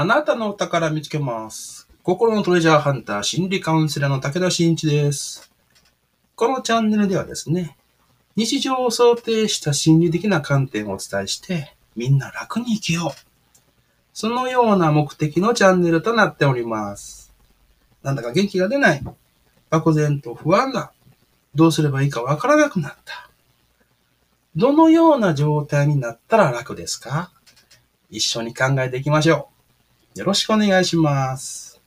あなたのお宝見つけます。心のトレジャーハンター心理カウンセラーの武田真一です。このチャンネルではですね、日常を想定した心理的な観点をお伝えして、みんな楽に生きよう。そのような目的のチャンネルとなっております。なんだか元気が出ない。漠然と不安だ。どうすればいいかわからなくなった。どのような状態になったら楽ですか？一緒に考えていきましょう。よろしくお願いします。